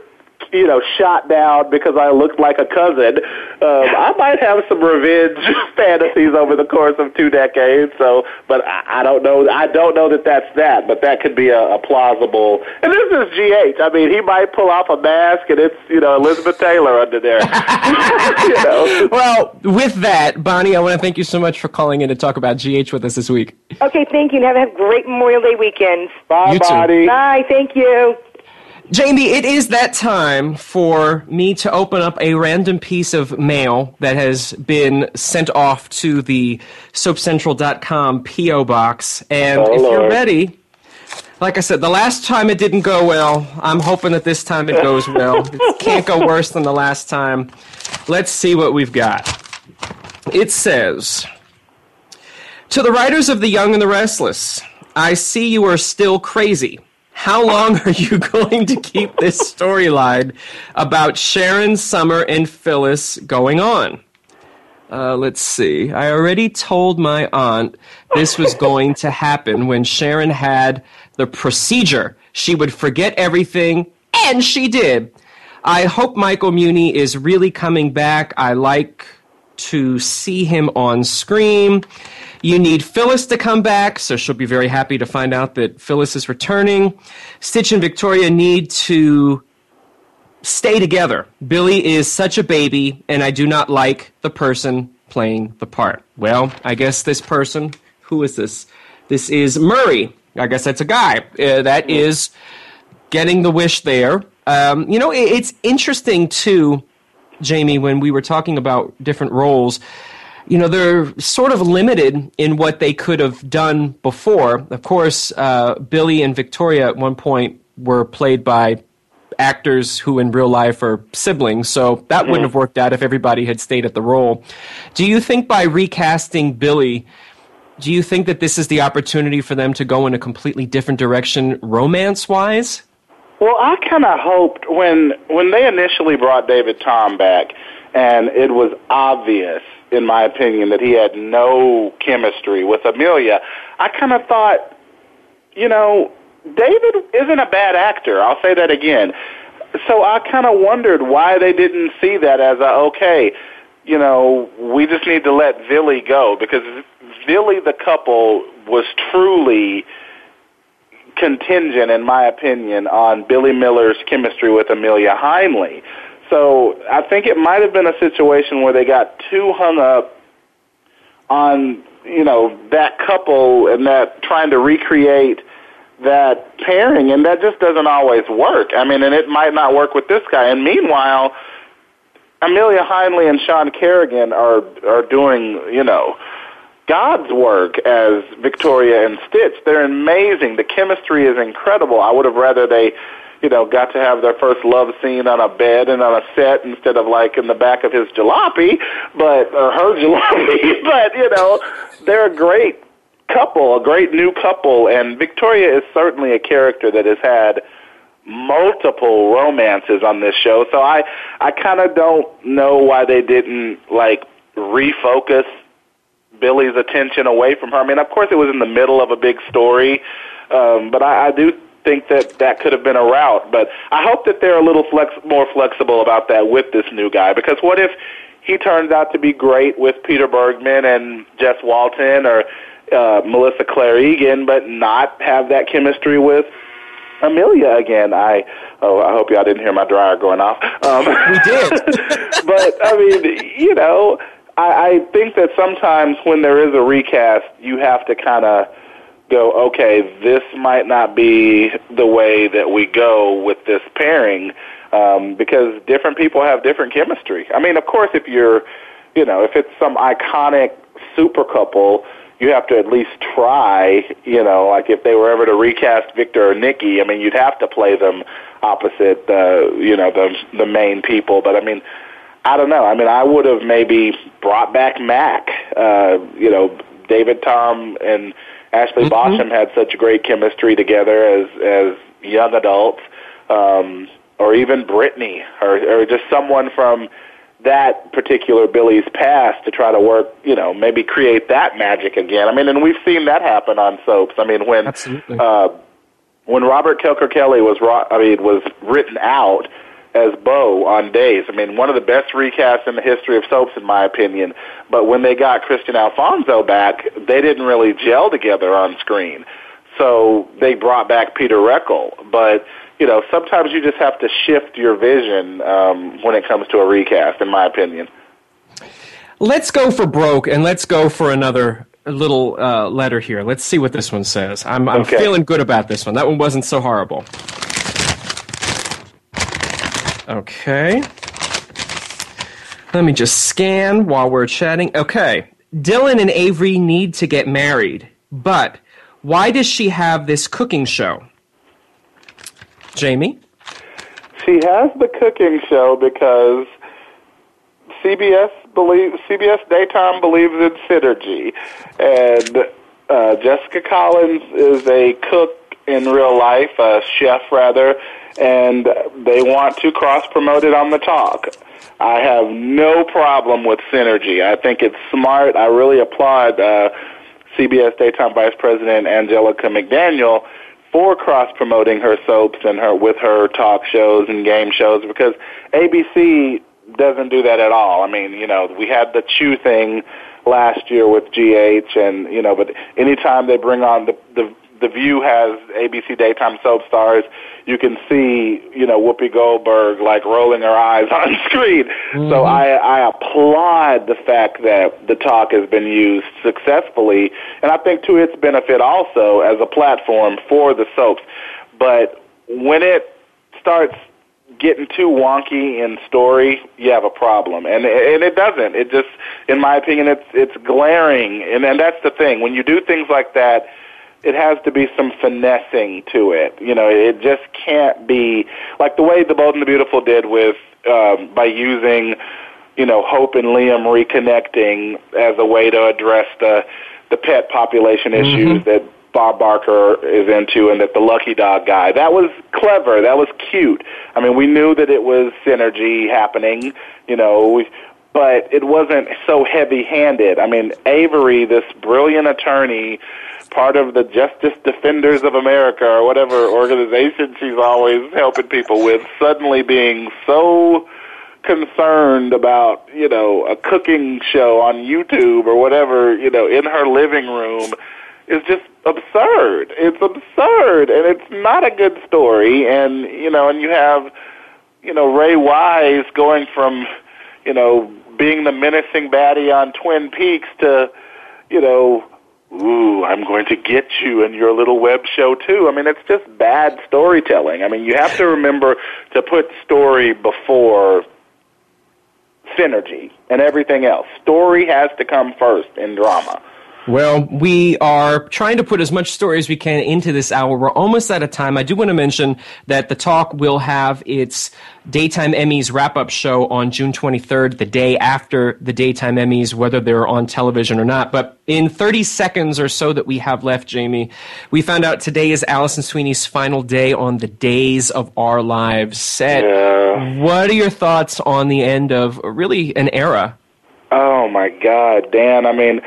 you know, shot down because I looked like a cousin, um, I might have some revenge fantasies over the course of two decades. So, but I, I don't know. I don't know that that's that, but that could be a, a plausible. And this is GH. I mean, he might pull off a mask and it's you know Elizabeth Taylor under there. you know. Well, with that, Bonnie, I want to thank you so much for calling in to talk about GH with us this week. Okay, thank you, and have, have a great Memorial Day weekend. Bye, You too. Bonnie. Bye, thank you. Jamie, it is that time for me to open up a random piece of mail that has been sent off to the soapcentral.com P.O. box. And Oh, if you're ready, like I said, the last time it didn't go well. I'm hoping that this time it goes well. It can't go worse than the last time. Let's see what we've got. It says To the writers of The Young and the Restless, I see you are still crazy. How long are you going to keep this storyline about Sharon, Summer, and Phyllis going on? Uh, let's see. I already told my aunt this was going to happen when Sharon had the procedure. She would forget everything, and she did. I hope Michael Muhney is really coming back. I like to see him on screen. You need Phyllis to come back, so she'll be very happy to find out that Phyllis is returning. Stitch and Victoria need to stay together. Billy is such a baby, and I do not like the person playing the part. Well, I guess this person, who is this? This is Murray. I guess that's a guy. Uh, that is getting the wish there. Um, you know, it, it's interesting too, Jamie, when we were talking about different roles. You know, they're sort of limited in what they could have done before. Of course, uh, Billy and Victoria at one point were played by actors who in real life are siblings, so that wouldn't have worked out if everybody had stayed at the role. Do you think by recasting Billy, do you think that this is the opportunity for them to go in a completely different direction romance wise? Well, I kind of hoped when when they initially brought David Tom back, and it was obvious, in my opinion, that he had no chemistry with Amelia. I kind of thought, you know, David isn't a bad actor. I'll say that again. So I kind of wondered why they didn't see that as a okay. You know, we just need to let Villy go because Villy, the couple, was truly contingent, in my opinion, on Billy Miller's chemistry with Amelia Heinle. So I think it might have been a situation where they got too hung up on, you know, that couple and that trying to recreate that pairing, and that just doesn't always work. I mean, and it might not work with this guy. And meanwhile, Amelia Heinle and Sean Carrigan are are doing, you know, God's work as Victoria and Stitch. They're amazing. The chemistry is incredible. I would have rather they, you know, got to have their first love scene on a bed and on a set instead of like in the back of his jalopy, but or her jalopy. but you know, they're a great couple, a great new couple, and Victoria is certainly a character that has had multiple romances on this show. So I I kind of don't know why they didn't like refocus Billy's attention away from her. I mean, of course, it was in the middle of a big story, um, but I, I do think that that could have been a route. But I hope that they're a little flex, more flexible about that with this new guy. Because what if he turns out to be great with Peter Bergman and Jess Walton or uh, Melissa Claire Egan, but not have that chemistry with Amelia again. I oh, I hope y'all didn't hear my dryer going off. Um, we did, but I mean, you know, I, I think that sometimes when there is a recast, you have to kind of go, okay, this might not be the way that we go with this pairing, um, because different people have different chemistry. I mean, of course, if you're, you know, if it's some iconic super couple you have to at least try, you know, like if they were ever to recast Victor or Nikki, I mean, you'd have to play them opposite the, you know, the the main people. But I mean, I don't know. I mean, I would have maybe brought back Mac. Uh, you know, David Tom and Ashley mm-hmm. Bashioum had such great chemistry together as as young adults, um, or even Brittany, or, or just someone from that particular Billy's past to try to work, you know, maybe create that magic again. I mean, and we've seen that happen on soaps. I mean, when Absolutely. uh, when Robert Kelker Kelly was, I mean, was written out as Bo on Days. I mean, one of the best recasts in the history of soaps, in my opinion. But when they got Kristian Alfonso back, they didn't really gel together on screen. So they brought back Peter Reckell, but you know, sometimes you just have to shift your vision um, when it comes to a recast, in my opinion. Let's go for broke, and let's go for another little uh, letter here. Let's see what this one says. I'm, I'm okay. feeling good about this one. That one wasn't so horrible. Okay. Let me just scan while we're chatting. Okay. Dylan and Avery need to get married, but why does she have this cooking show? Jamie? She has the cooking show because CBS believes CBS daytime believes in synergy, and uh, Jessica Collins is a cook in real life, a chef rather, and they want to cross promote it on the talk. I have no problem with synergy. I think it's smart. I really applaud uh, CBS daytime vice president Angelica McDaniel for cross promoting her soaps and her with her talk shows and game shows because ABC doesn't do that at all. I mean, you know, we had the Chew thing last year with GH and you know, but anytime they bring on the the the View has ABC daytime soap stars. You can see, you know, Whoopi Goldberg like rolling her eyes on screen. Mm-hmm. So I, I applaud the fact that the talk has been used successfully, and I think to its benefit also as a platform for the soaps. But when it starts getting too wonky in story, you have a problem, and and it doesn't. It just, in my opinion, it's it's glaring, and and that's the thing. When you do things like that it has to be some finessing to it. You know, it just can't be like the way the Bold and the Beautiful did with um, by using, you know, Hope and Liam reconnecting as a way to address the the pet population mm-hmm. issues mm-hmm. that Bob Barker is into and that the Lucky Dog guy. That was clever. That was cute. I mean, we knew that it was synergy happening, you know, we, but it wasn't so heavy-handed. I mean, Avery, this brilliant attorney part of the Justice Defenders of America or whatever organization she's always helping people with suddenly being so concerned about, you know, a cooking show on YouTube or whatever, you know, in her living room is just absurd. It's absurd and it's not a good story and you know, and you have you know, Ray Wise going from, you know, being the menacing baddie on Twin Peaks to, you know, ooh, I'm going to get you in your little web show too. I mean, it's just bad storytelling. I mean, you have to remember to put story before synergy and everything else. Story has to come first in drama. Well, we are trying to put as much story as we can into this hour. We're almost out of time. I do want to mention that the talk will have its Daytime Emmys wrap up show on June 23rd, the day after the Daytime Emmys, whether they're on television or not. But in 30 seconds or so that we have left, Jamie, we found out today is Alison Sweeney's final day on the Days of Our Lives set. Yeah. What are your thoughts on the end of really an era? Oh my God, Dan! I mean,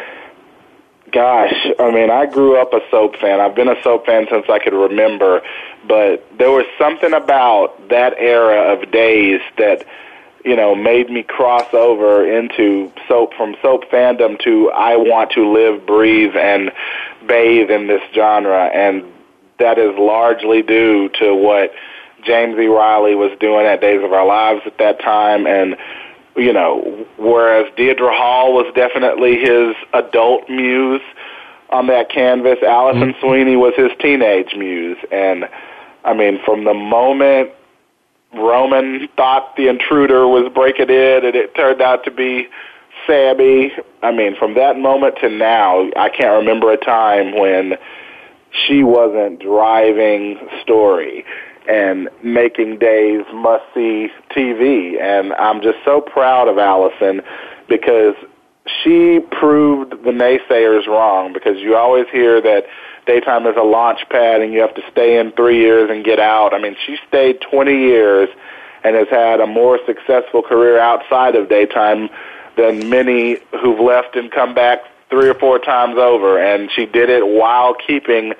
gosh, I mean, I grew up a soap fan. I've been a soap fan since I could remember, but there was something about that era of days that you know made me cross over into soap from soap fandom to I want to live, breathe, and bathe in this genre, and that is largely due to what James E. Reilly was doing at Days of Our Lives at that time, and you know, whereas Deidre Hall was definitely his adult muse on that canvas, Alison mm-hmm. Sweeney was his teenage muse. And I mean, from the moment Roman thought the intruder was breaking in and it turned out to be Sammy, I mean, from that moment to now, I can't remember a time when she wasn't driving story and making Days must see TV. And I'm just so proud of Alison because she proved the naysayers wrong because you always hear that daytime is a launch pad and you have to stay in three years and get out. I mean, she stayed 20 years and has had a more successful career outside of daytime than many who've left and come back three or four times over. And she did it while keeping,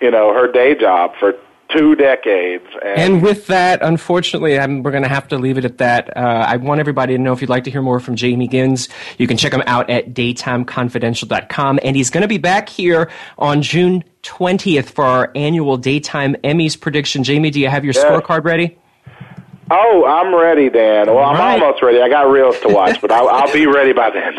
you know, her day job for two decades. And, and with that, unfortunately, I'm, we're going to have to leave it at that. Uh, I want everybody to know if you'd like to hear more from Jamie Giddens, you can check him out at daytimeconfidential.com. And he's going to be back here on June 20th for our annual Daytime Emmys prediction. Jamie, do you have your yes. scorecard ready? Oh, I'm ready, Dan. Well, I'm right. almost ready. I got reels to watch, but I'll, I'll be ready by then.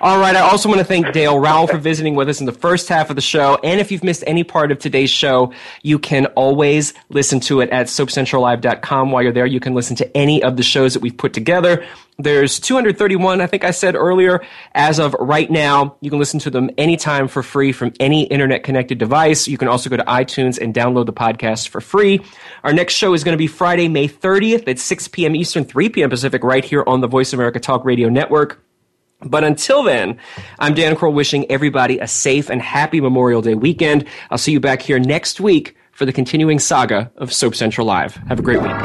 All right. I also want to thank Dale Raoul for visiting with us in the first half of the show. And if you've missed any part of today's show, you can always listen to it at soapcentrallive.com. While you're there, you can listen to any of the shows that we've put together. There's 231, I think I said earlier. As of right now, you can listen to them anytime for free from any internet connected device. You can also go to iTunes and download the podcast for free. Our next show is going to be Friday, May 30th at 6 p.m. Eastern, 3 p.m. Pacific, right here on the Voice America Talk Radio Network. But until then, I'm Dan Kroll wishing everybody a safe and happy Memorial Day weekend. I'll see you back here next week for the continuing saga of Soap Central Live. Have a great week.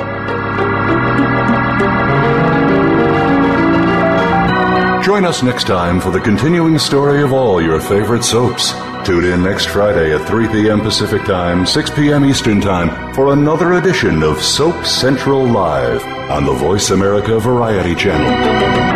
Join us next time for the continuing story of all your favorite soaps. Tune in next Friday at 3 p.m. Pacific Time, 6 p.m. Eastern Time for another edition of Soap Central Live on the Voice America Variety Channel.